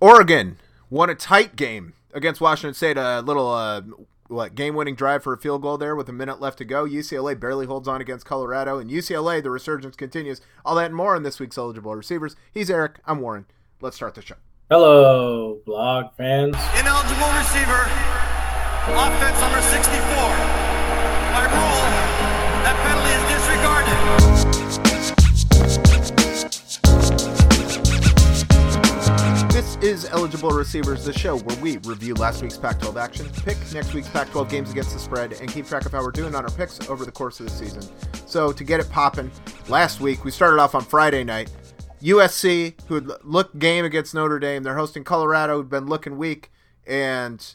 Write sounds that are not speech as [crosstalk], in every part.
Oregon won a tight game against Washington State. A little uh, what game-winning drive for a field goal there with a minute left to go. UCLA barely holds on against Colorado, and UCLA the resurgence continues. All that and more on this week's eligible receivers. He's Eric. I'm Warren. Let's start the show. Hello, blog fans. Ineligible receiver, offense number 64. By rule, that penalty is disregarded. This is Eligible Receivers, the show where we review last week's Pac 12 action, pick next week's Pac 12 games against the spread, and keep track of how we're doing on our picks over the course of the season. So, to get it popping, last week we started off on Friday night. USC, who had looked game against Notre Dame, they're hosting Colorado, who'd been looking weak, and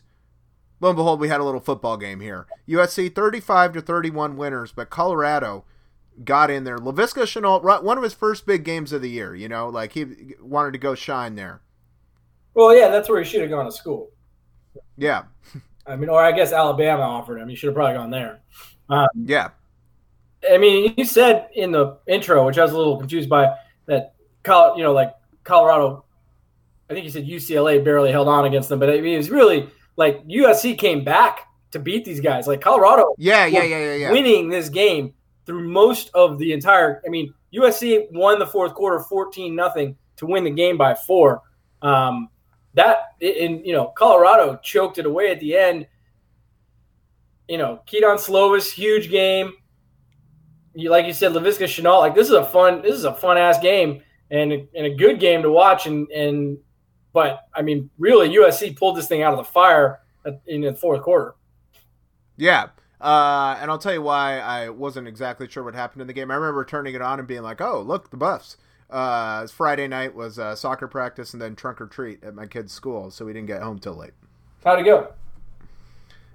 lo and behold, we had a little football game here. USC 35 to 31 winners, but Colorado got in there. Laviska Shenault, one of his first big games of the year, you know, like he wanted to go shine there. Well, yeah, that's where he should have gone to school. Yeah. I mean, or I guess Alabama offered him. He should have probably gone there. Um, yeah. I mean, you said in the intro, which I was a little confused by, that you know, like Colorado, I think you said UCLA barely held on against them, but I mean, it was really like USC came back to beat these guys. Like Colorado, yeah, yeah, yeah, yeah, yeah. winning this game through most of the entire. I mean, USC won the fourth quarter, fourteen nothing to win the game by four. Um, that in you know Colorado choked it away at the end. You know, Kedon Slovis, huge game. You, like you said, Laviska Shenault, like this is a fun, this is a fun ass game and and a good game to watch. And and but I mean, really, USC pulled this thing out of the fire in the fourth quarter. Yeah. Uh, and I'll tell you why I wasn't exactly sure what happened in the game. I remember turning it on and being like, "Oh, look, the Buffs." Uh, Friday night was uh, soccer practice and then trunk or treat at my kid's school, so we didn't get home till late. How'd it go?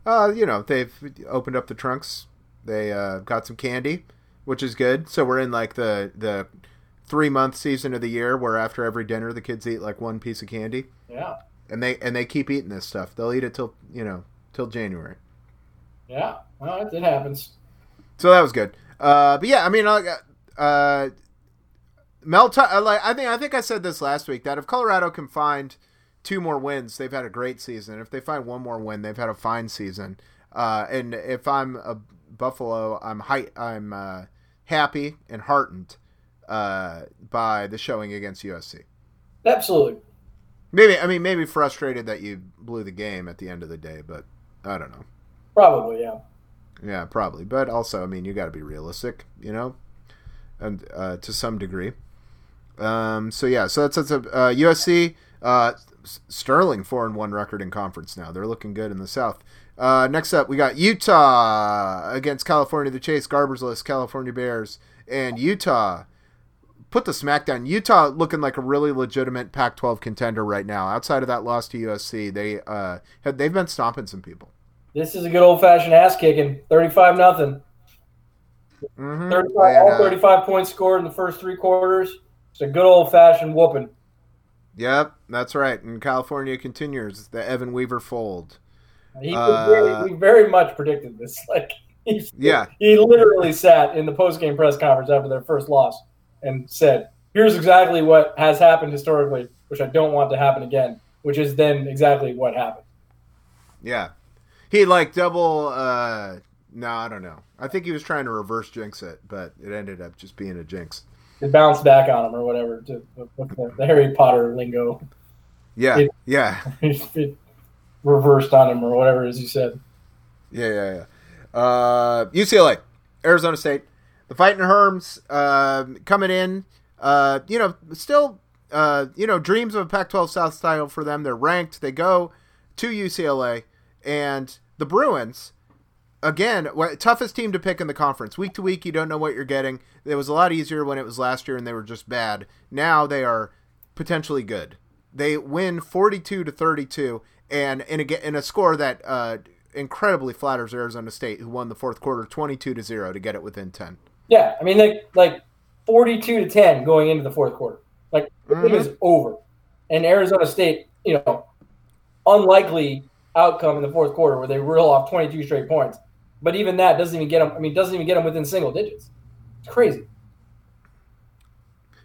Uh, you know, they've opened up the trunks. They uh, got some candy, which is good. So we're in like the the three month season of the year where after every dinner the kids eat like one piece of candy. Yeah. And they and they keep eating this stuff. They'll eat it till you know till January. Yeah, well, it happens. So that was good. Uh, but yeah, I mean, uh, Mel, uh, like I think I think I said this last week that if Colorado can find two more wins, they've had a great season. If they find one more win, they've had a fine season. Uh, and if I'm a Buffalo, I'm hi- I'm uh, happy and heartened uh, by the showing against USC. Absolutely. Maybe I mean maybe frustrated that you blew the game at the end of the day, but I don't know. Probably, yeah. Yeah, probably, but also I mean you got to be realistic, you know, and uh, to some degree. Um, so yeah, so that's, that's a uh, USC uh, Sterling four and one record in conference now. They're looking good in the South. Uh, next up, we got Utah against California. The Chase Garbers list California Bears and Utah put the smackdown. Utah looking like a really legitimate Pac-12 contender right now. Outside of that loss to USC, they uh, have, they've been stomping some people. This is a good old fashioned ass kicking, thirty-five nothing. Mm-hmm. 35, all 35 points scored in the first three quarters. It's a good old fashioned whooping. Yep, that's right. And California continues the Evan Weaver fold. He uh, very, we very much predicted this. [laughs] Like, yeah, he literally sat in the post game press conference after their first loss and said, "Here's exactly what has happened historically, which I don't want to happen again." Which is then exactly what happened. Yeah, he like double. uh No, I don't know. I think he was trying to reverse jinx it, but it ended up just being a jinx. It bounced back on him or whatever. To, the, the, Harry Potter lingo. Yeah, it, yeah. [laughs] it reversed on him or whatever, as you said. Yeah, yeah, yeah. Uh, UCLA, Arizona State, the Fighting Herms uh, coming in. Uh, you know, still, uh, you know, dreams of a Pac-12 South title for them. They're ranked. They go to UCLA, and the Bruins. Again, toughest team to pick in the conference. Week to week, you don't know what you're getting. It was a lot easier when it was last year and they were just bad. Now they are potentially good. They win 42 to 32, and in a in a score that uh, incredibly flatters Arizona State, who won the fourth quarter 22 to zero to get it within 10. Yeah, I mean, like like forty-two to ten going into the fourth quarter. Like mm-hmm. it is over, and Arizona State, you know, unlikely outcome in the fourth quarter where they reel off twenty-two straight points. But even that doesn't even get them. I mean, doesn't even get them within single digits. It's crazy.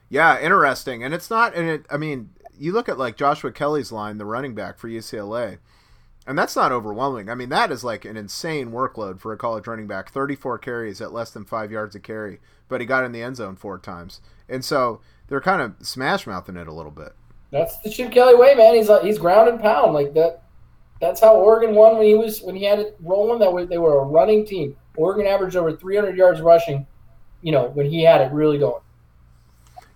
Yeah, interesting, and it's not. And it, I mean, you look at like Joshua Kelley's line, the running back for UCLA, and that's not overwhelming. I mean, that is like an insane workload for a college running back. 34 carries at less than five yards a carry, but he got in the end zone four times. And so they're kind of smash mouthing it a little bit. That's the Chip Kelly way, man. He's like, he's ground and pound like that. That's how Oregon won when he was when he had it rolling. That way they were a running team. Oregon averaged over 300 yards rushing. You know when he had it really going.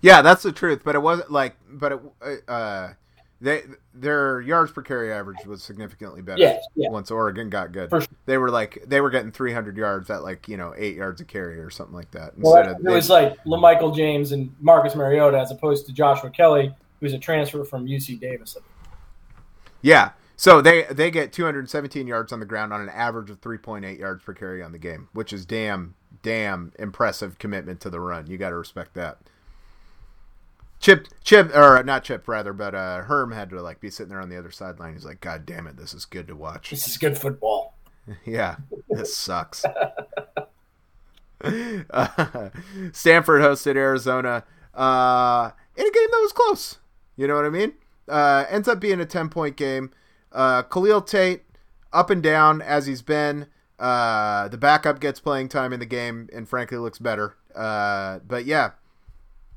Yeah, that's the truth. But it wasn't like, but it, uh, they their yards per carry average was significantly better. Yes, yeah. Once Oregon got good, For sure. they were like they were getting 300 yards at like you know eight yards a carry or something like that. Well, of it was like LaMichael James and Marcus Mariota as opposed to Joshua Kelley, who's a transfer from UC Davis. yeah. So they they get 217 yards on the ground on an average of 3.8 yards per carry on the game, which is damn damn impressive commitment to the run. You got to respect that. Chip, Chip, or not Chip, rather, but uh, Herm had to like be sitting there on the other sideline. He's like, "God damn it, this is good to watch." This is good football. [laughs] Yeah, this sucks. uh, [laughs] Stanford hosted Arizona uh, in a game that was close. You know what I mean? Uh, ends up being a 10 point game. Uh, Khalil Tate, up and down as he's been. Uh, the backup gets playing time in the game and frankly looks better. Uh, but yeah,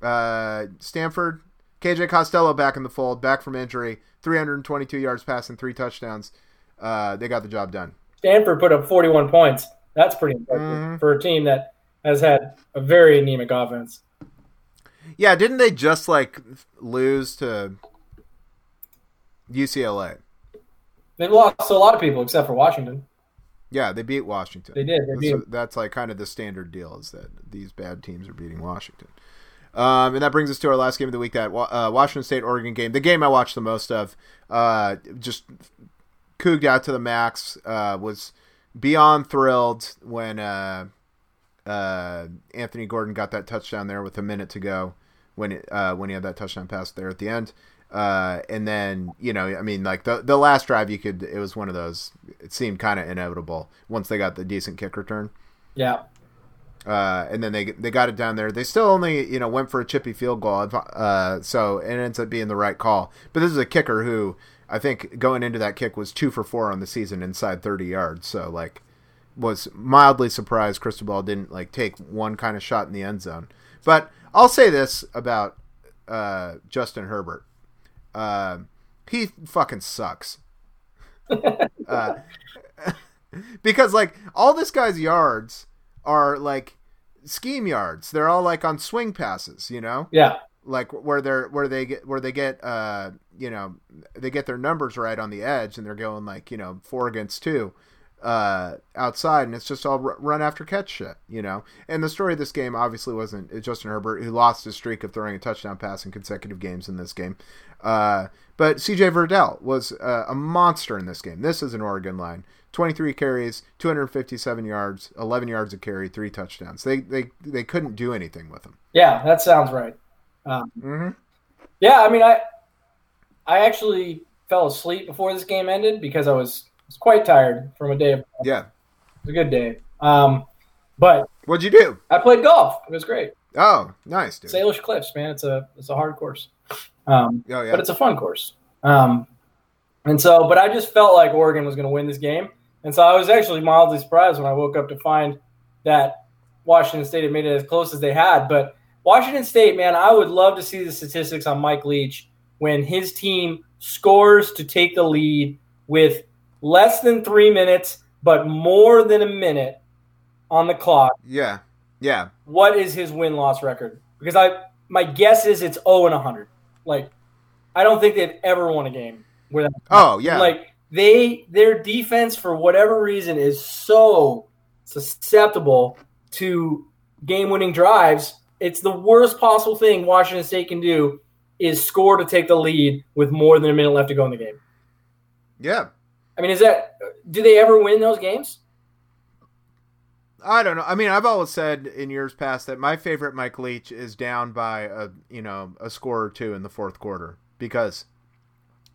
uh, Stanford, KJ Costello back in the fold, back from injury, 322 yards passing, three touchdowns. Uh, they got the job done. Stanford put up 41 points. That's pretty impressive Mhm. for a team that has had a very anemic offense. Yeah, didn't they just like lose to UCLA? They've lost to a lot of people except for Washington. Yeah, they beat Washington. They did. They beat That's, that's like kind of the standard deal is that these bad teams are beating Washington. Um, and that brings us to our last game of the week, that uh, Washington State Oregon game. The game I watched the most of, uh, just cooged out to the max. Uh, was beyond thrilled when uh, uh, Anthony Gordon got that touchdown there with a minute to go when it, uh, when he had that touchdown pass there at the end. Uh, and then you know, I mean, like the the last drive, you could it was one of those. It seemed kind of inevitable once they got the decent kick return. Yeah. Uh, and then they they got it down there. They still only you know went for a chippy field goal. Uh, so it ends up being the right call. But this is a kicker who I think going into that kick was two for four on the season inside thirty yards. So like was mildly surprised Cristobal didn't like take one kind of shot in the end zone. But I'll say this about uh, Justin Herbert. Uh, he fucking sucks. [laughs] uh, [laughs] because like all this guy's yards are like scheme yards. They're all like on swing passes, you know? Yeah. Like where they're where they get where they get uh you know they get their numbers right on the edge and they're going like you know four against two uh outside and it's just all run after catch shit you know? And the story of this game obviously wasn't Justin Herbert who lost his streak of throwing a touchdown pass in consecutive games in this game. Uh but CJ Verdell was uh, a monster in this game. This is an Oregon line. 23 carries 257 yards 11 yards of carry three touchdowns. They they they couldn't do anything with him. Yeah, that sounds right. Um, mm-hmm. yeah, I mean, I I actually fell asleep before this game ended because I was, was quite tired from a day of. It yeah It was a good day. Um, but what'd you do I played golf. It was great. oh nice dude Salish Cliffs, man. It's a it's a hard course. Um, oh yeah but it's a fun course. Um, and so, but I just felt like Oregon was going to win this game, and so I was actually mildly surprised when I woke up to find that Washington State had made it as close as they had. But Washington State, man, I would love to see the statistics on Mike Leach when his team scores to take the lead with less than three minutes, but more than a minute on the clock yeah yeah what is his win loss record? Because I my guess is it's 0 and 100. Like I don't think they've ever won a game where that, oh yeah like they their defense for whatever reason is so susceptible to game winning drives. It's the worst possible thing Washington State can do is score to take the lead with more than a minute left to go in the game. yeah I mean, is that do they ever win those games? I don't know. I mean, I've always said in years past that my favorite Mike Leach is down by a you know a score or two in the fourth quarter because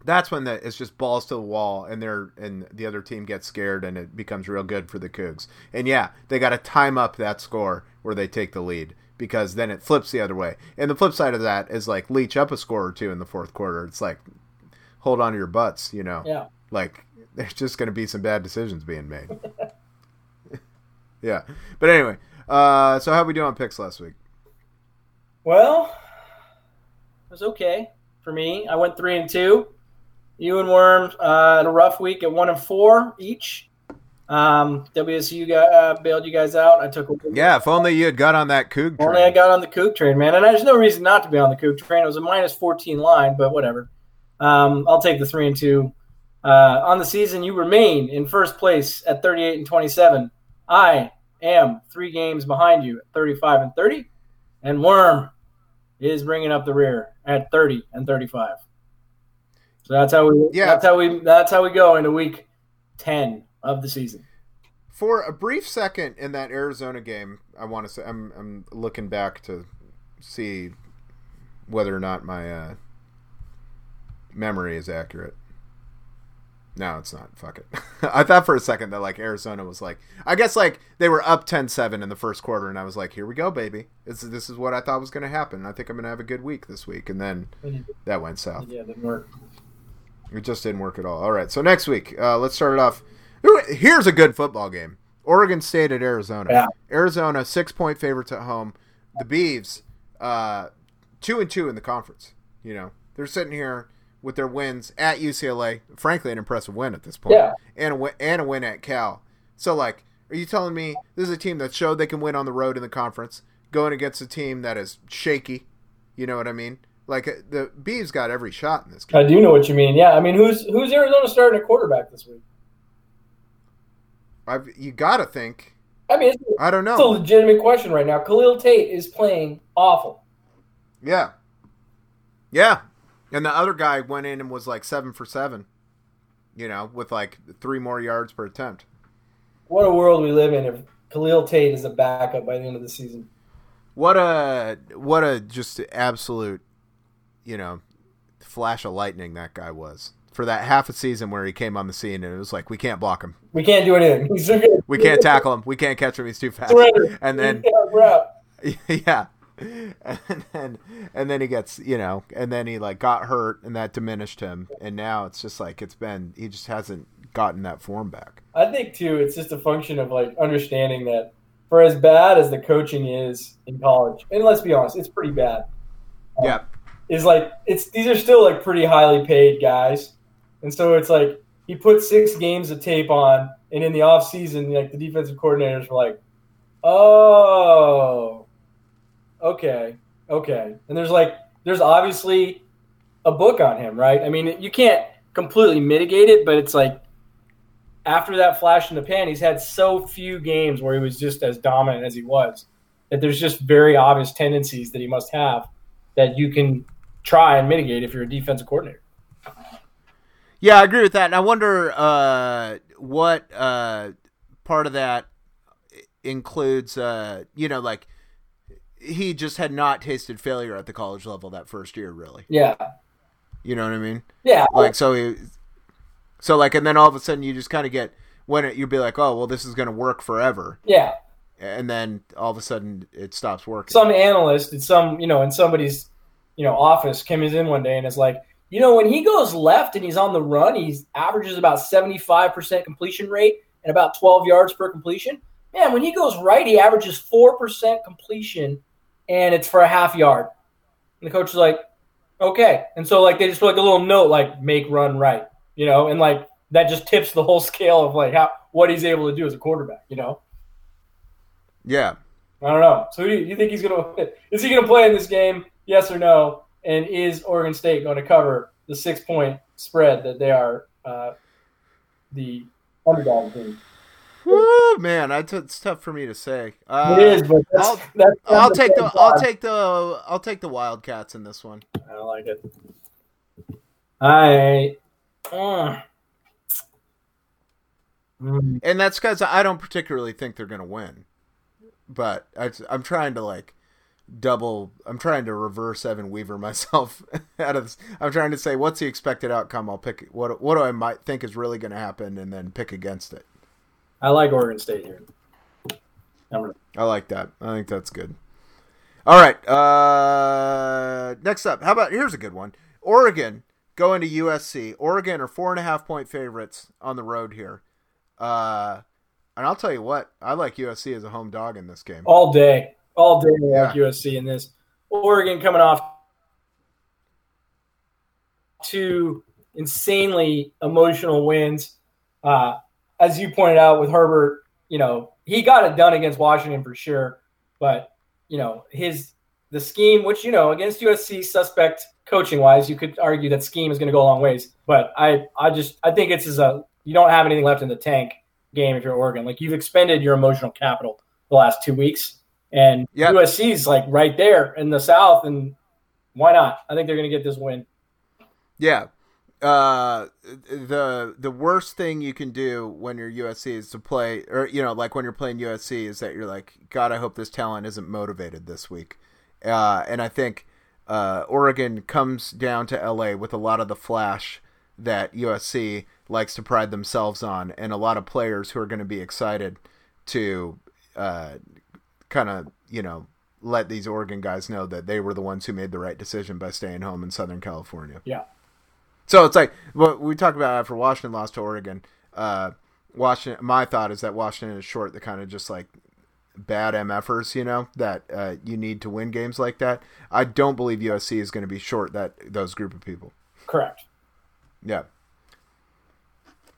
that's when the, it's just balls to the wall and they're and the other team gets scared and it becomes real good for the Cougs. And yeah, they got to time up that score where they take the lead because then it flips the other way. And the flip side of that is like Leach up a score or two in the fourth quarter. It's like hold on to your butts, you know. Yeah. Like there's just going to be some bad decisions being made. [laughs] yeah. But anyway, uh, so how we do on picks last week? Well, it was okay for me. I went three and two. You and Worm uh, had a rough week at one and four each. Um, WSU got, uh, bailed you guys out. I took. A, Yeah, if only you had got on that Coug Only I got on the Coug train, man, and there's no reason not to be on the Coug train. It was a minus 14 line, but whatever. Um, I'll take the three and two. Uh, on the season, you remain in first place at 38 and 27. I am three games behind you at 35 and 30, and Worm is bringing up the rear at 30 and 35. So that's how we. Yeah. That's how we. That's how we go into week 10 of the season. For a brief second in that Arizona game, I want to say I'm I'm looking back to see whether or not my uh, memory is accurate. No, it's not. Fuck it. [laughs] I thought for a second that like Arizona was like I guess like they were up 10-7 in the first quarter and I was like, "Here we go, baby. This is this is what I thought was going to happen. I think I'm going to have a good week this week." And then that went south. Yeah, didn't work. It just didn't work at all. All right, so next week, uh, let's start it off. Here's a good football game: Oregon State at Arizona. Yeah. Arizona six point favorites at home. The Beavs, uh, two and two in the conference. You know they're sitting here with their wins at UCLA. Frankly, an impressive win at this point. Yeah. and a win, and a win at Cal. So like, are you telling me this is a team that showed they can win on the road in the conference, going against a team that is shaky? You know what I mean? Like uh, the Bees got every shot in this game. I do know what you mean. Yeah, I mean, who's who's Arizona starting at quarterback this week? I've, you got to think. I mean, I don't it's a legitimate question right now. Khalil Tate is playing awful. Yeah. Yeah. And the other guy went in and was like seven for seven, you know, with like three more yards per attempt. What a world we live in if Khalil Tate is a backup by the end of the season. What a, what a just absolute, you know, flash of lightning that guy was for that half a season where he came on the scene and it was like, we can't block him. We can't do anything. [laughs] We can't tackle him. We can't catch him. He's too fast. And then, [laughs] Yeah, yeah and then and then he gets you know and then he like got hurt and that diminished him and now it's just like it's been he just hasn't gotten that form back I think too, it's just a function of like understanding that for as bad as the coaching is in college, and let's be honest, it's pretty bad. Um, yeah is like it's these are still like pretty highly paid guys. And so it's like he put six games of tape on and in the off season like the defensive coordinators were like, Oh okay, okay. And there's like there's obviously a book on him, right? I mean you can't completely mitigate it, but it's like after that flash in the pan, he's had so few games where he was just as dominant as he was that there's just very obvious tendencies that he must have that you can try and mitigate if you're a defensive coordinator. yeah i agree with that and i wonder uh what uh part of that includes uh you know like he just had not tasted failure at the college level that first year really. Yeah, you know what i mean? Yeah, like so he so like and then all of a sudden you just kind of get when it you'd be like oh well this is going to work forever. Yeah. and then all of a sudden it stops working. Some analyst in some you know in somebody's you know office came in one day and is like, you know, when he goes left and he's on the run, he averages about seventy five percent completion rate and about twelve yards per completion. Man, when he goes right, he averages four percent completion, and it's for a half yard. And the coach is like, okay, and so like they just put like a little note like make run right, you know, and like that just tips the whole [laughs] scale of like how what he's able to do as a quarterback, you know. yeah I don't know. So do you, you think he's gonna [laughs] is he gonna play in this game? Yes or no? And is Oregon State going to cover the six point spread that they are uh, the underdog team? Woo, man I t- it's tough for me to say uh, it is, but that's, I'll- that's, I'll take the that's I'll take the I'll take the Wildcats in this one. I don't like it. I. Uh, mm, And that's cuz I don't particularly think they're going to win. But I I'm trying to like double I'm trying to reverse Evan Weaver [laughs] myself out of this. I'm trying to say what's the expected outcome? I'll pick what what do I might think is really going to happen and then pick against it. I like Oregon State here. I like that. I think that's good. All right. Uh, next up, how about here's a good one. Oregon going to USC. Oregon are four and a half point favorites on the road here. Uh, and I'll tell you what, I like USC as a home dog in this game. All day, all day, I like USC in this. Oregon coming off two insanely emotional wins. Uh, as you pointed out with Herbert, you know he got it done against Washington for sure, but you know his the scheme, which you know against USC, suspect coaching wise, you could argue that scheme is going to go a long ways. But I, I just I think it's as a you don't have anything left in the tank game if you're Oregon. Like you've expended your emotional capital the last two weeks, and Yep. USC's like right there in the South, and why not? I think they're going to get this win. Yeah. Uh, the the worst thing you can do when you're USC is to play, or you know, like when you're playing USC, is that you're like, God, I hope this talent isn't motivated this week. Uh, and I think uh, Oregon comes down to LA with a lot of the flash that USC likes to pride themselves on, and a lot of players who are going to be excited to uh, kind of you know let these Oregon guys know that they were the ones who made the right decision by staying home in Southern California. Yeah. So it's like what we talked about after Washington lost to Oregon. Uh, Washington. My thought is that Washington is short the kind of just like bad MFers, you know, that uh, you need to win games like that. I don't believe USC is going to be short that those group of people. Correct. Yeah.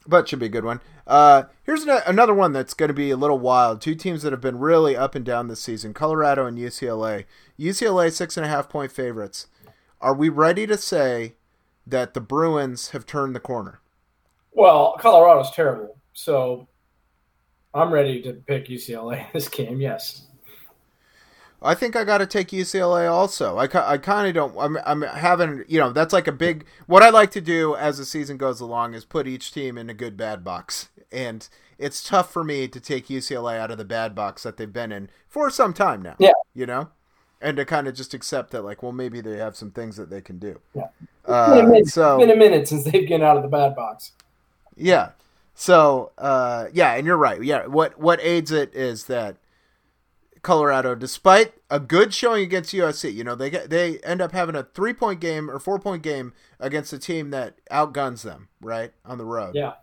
But should be a good one. Uh, here's an- another one that's going to be a little wild. Two teams that have been really up and down this season: Colorado and UCLA. UCLA six and a half point favorites. Are we ready to say that the Bruins have turned the corner? Well, Colorado's terrible, so I'm ready to pick UCLA in this game. Yes. I think I got to take UCLA also. I, I kind of don't. I'm, I'm having, you know, that's like a big. What I like to do as the season goes along is put each team in a good bad box. And it's tough for me to take UCLA out of the bad box that they've been in for some time now. Yeah. You know? And to kind of just accept that, like, well, maybe they have some things that they can do. Yeah. It's been, a Uh, minute, so. it's been a minute since they've been out of the bad box. Yeah. So, uh, yeah, and you're right. Yeah, what what aids it is that Colorado, despite a good showing against USC, you know they get they end up having a three point game or four point game against a team that outguns them right on the road. Yeah.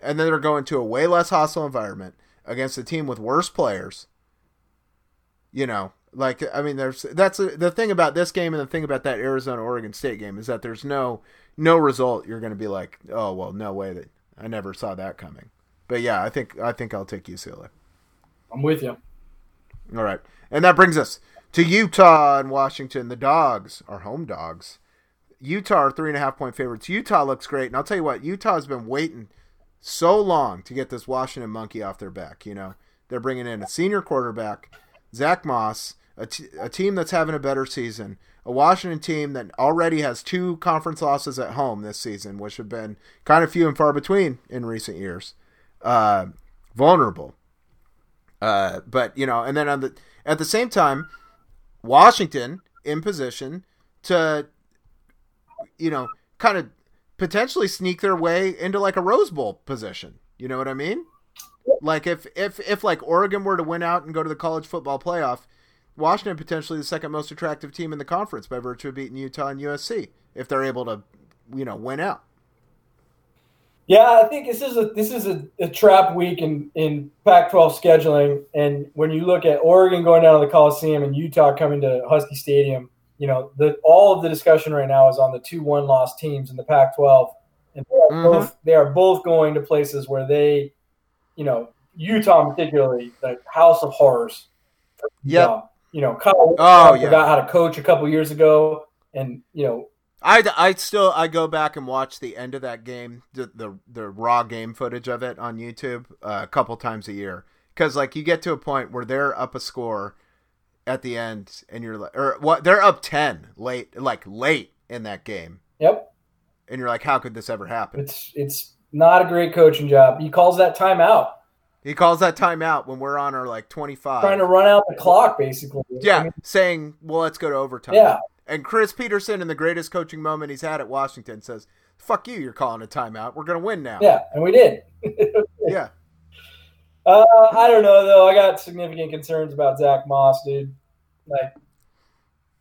and then they're going to a way less hostile environment against a team with worse players. You know, like I mean, there's that's the thing about this game and the thing about that Arizona Oregon State game is that there's no no result you're going to be like, oh well, no way that I never saw that coming. But yeah, I think I think I'll take UCLA. I'm with you. All right, and that brings us to Utah and Washington. The dogs are home dogs. Utah are three and a half point favorites. Utah looks great, and I'll tell you what, Utah has been waiting so long to get this Washington monkey off their back. You know, they're bringing in a senior quarterback, Zack Moss, a, t- a team that's having a better season, a Washington team that already has two conference losses at home this season, which have been kind of few and far between in recent years. Uh, vulnerable. Uh, but you know, and then on the at the same time, Washington in position to, you know, kind of potentially sneak their way into like a Rose Bowl position. You know what I mean? Like if if if like Oregon were to win out and go to the college football playoff, Washington potentially the second most attractive team in the conference by virtue of beating Utah and USC if they're able to, you know, win out. Yeah, I think this is a this is a, a trap week in, in Pac-12 scheduling, and when you look at Oregon going down to the Coliseum and Utah coming to Husky Stadium, you know the all of the discussion right now is on the two one loss teams in the Pac-12, and they are, Mhm. both, they are both going to places where they, you know, Utah particularly, the House of Horrors. Yep. You know, Kyle Oh, yeah. forgot how to coach a couple years ago, and you know, I, I still I go back and watch the end of that game, the the, the raw game footage of it on YouTube uh, a couple times a year, because like you get to a point where they're up a score at the end, and you're like, or what they're up ten late, like late in that game, yep, and you're like, how could this ever happen? it's it's not a great coaching job. He calls that timeout. He calls that timeout when we're on our like 25. trying to run out the clock, basically. Yeah, I mean, saying, well, let's go to overtime. yeah. And Chris Petersen, in the greatest coaching moment he's had at Washington, says, "Fuck you, you're calling a timeout. We're gonna win now." Yeah, and we did. [laughs] yeah. Uh, I don't know though. I got significant concerns about Zack Moss, dude. Like,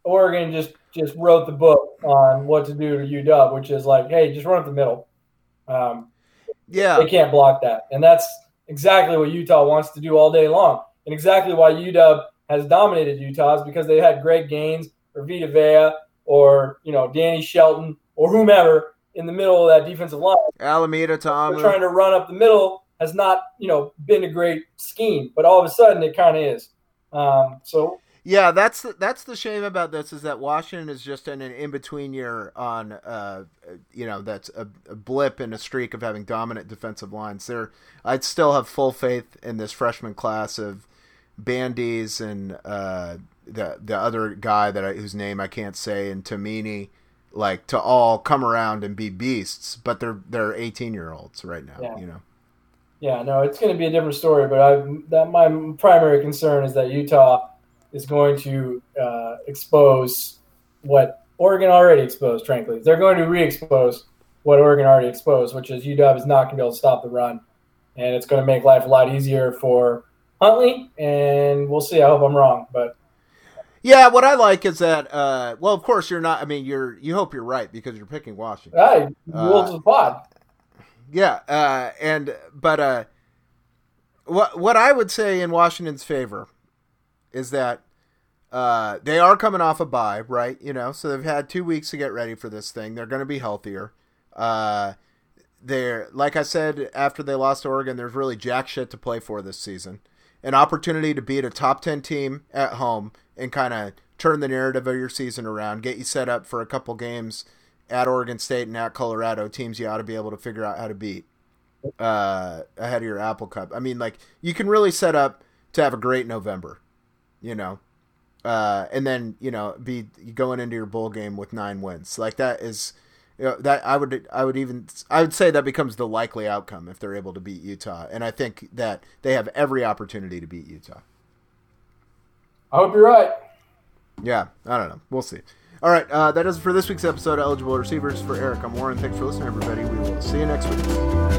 Oregon just just wrote the book on what to do to UW, which is like, hey, just run up the middle. Um, yeah, they can't block that, and that's exactly what Utah wants to do all day long, and exactly why UW has dominated Utah is because they had Greg Gaines or Vita Vea or you know Danny Shelton or whomever in the middle of that defensive line. Alameda Ta'amu trying to run up the middle has not you know been a great scheme, but all of a sudden it kind of is. Um, so yeah, that's the, that's the shame about this is that Washington is just in an in between year on, uh, you know, that's a, a, blip in a streak of having dominant defensive lines. There, I'd still have full faith in this freshman class of Bandies and uh, the the other guy that I, whose name I can't say and Taimani, like to all come around and be beasts. But they're they're eighteen year olds right now, yeah. you know. Yeah, no, it's going to be a different story. But I that my primary concern is that Utah is going to uh, expose what Oregon already exposed. Frankly, they're going to re-expose what Oregon already exposed, which is UW is not going to be able to stop the run, and it's going to make life a lot easier for Huntley. And we'll see. I hope I'm wrong, but yeah, what I like is that. Uh, well, of course, you're not. I mean, you're. You hope you're right because you're picking Washington. Right, rules uh, of the pod. Yeah, uh, and but uh, what what I would say in Washington's favor is that uh, they are coming off a bye, right? You know, so they've had two weeks to get ready for this thing. They're going to be healthier. Uh, they're like I said after they lost to Oregon. There's really jack shit to play for this season. An opportunity to beat a top ten team at home and kind of turn the narrative of your season around, get you set up for a couple games at Oregon State and at Colorado, teams you ought to be able to figure out how to beat uh, ahead of your Apple Cup. I mean, like you can really set up to have a great November you know, uh, and then you know be going into your bowl game with nine wins. Like that is. You know, that I would I would even I would say that becomes the likely outcome if they're able to beat Utah, and I think that they have every opportunity to beat Utah. I hope you're right. Yeah, I don't know. We'll see. All right, uh, that is for this week's episode of Eligible Receivers. For Eric, I'm Warren. Thanks for listening, everybody. We will see you next week.